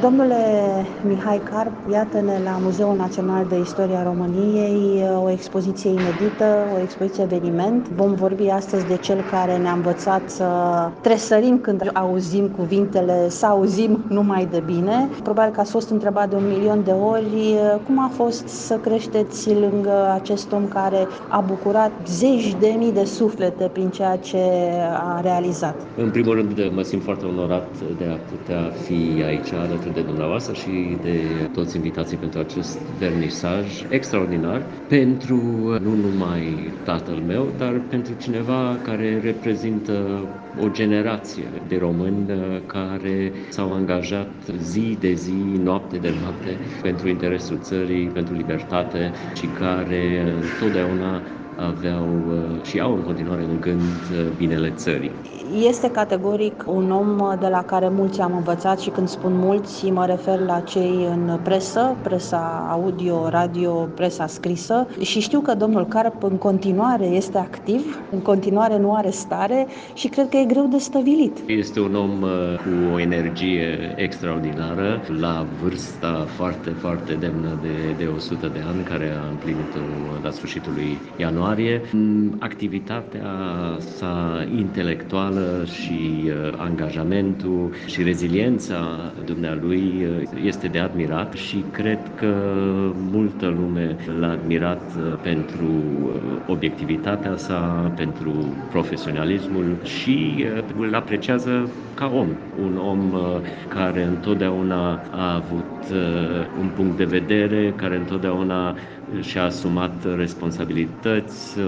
Domnule Mihai Carp, iată-ne la Muzeul Național de Istoria României, o expoziție inedită, o expoziție eveniment. Vom vorbi astăzi de cel care ne-a învățat să tresărim când auzim cuvintele, să auzim numai de bine. Probabil că ați fost întrebat de un milion de ori cum a fost să creșteți lângă acest om care a bucurat zeci de mii de suflete prin ceea ce a realizat. În primul rând, mă simt foarte onorat de a putea fi aici alături de dumneavoastră și de toți invitații pentru acest vernisaj extraordinar. Pentru nu numai tatăl meu, dar pentru cineva care reprezintă o generație de români care s-au angajat zi de zi, noapte de noapte pentru interesul țării, pentru libertate și care întotdeauna aveau și au în continuare în gând binele țării. Este categoric un om de la care mulți am învățat și când spun mulți mă refer la cei în presă, presa audio, radio, presa scrisă și știu că domnul Carp în continuare este activ, în continuare nu are stare și cred că e greu de stăvilit. Este un om cu o energie extraordinară, la vârsta foarte, foarte demnă de, de 100 de ani, care a împlinit-o la sfârșitul lui ianuarie. Activitatea sa intelectuală și angajamentul și reziliența dumnealui este de admirat și cred că multă lume l-a admirat pentru obiectivitatea sa, pentru profesionalismul și îl apreciază ca om, un om care întotdeauna a avut un punct de vedere, care întotdeauna și-a asumat responsabilități,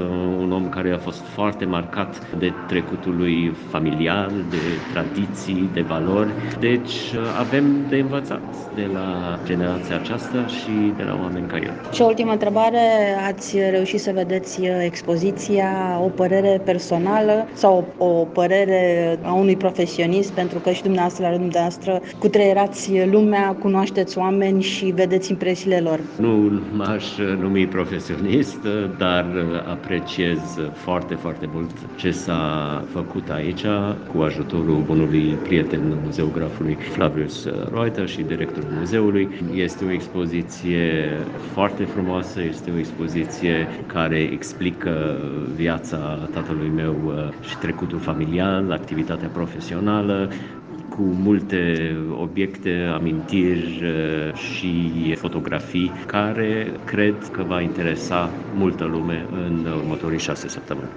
un om care a fost foarte marcat de trecutul lui familial, de tradiții, de valori. Deci avem de învățat de la generația aceasta și de la oameni ca el. Și o ultimă întrebare, ați reușit să vedeți expoziția, o părere personală sau o părere a unui profesionist, pentru că și dumneavoastră la rândul dumneavoastră cutreierați lumea, cunoașteți oameni și vedeți impresiile lor. Nu m-aș numi profesionist, dar apreciez foarte, foarte mult ce s-a făcut aici cu ajutorul bunului prieten muzeografului Flavius Reuter și directorul muzeului. Este o expoziție foarte frumoasă, este o expoziție care explică viața tatălui meu și trecutul familial, activitatea profesională, cu multe obiecte, amintiri și fotografii care cred că va interesa multă lume în următorii șase săptămâni.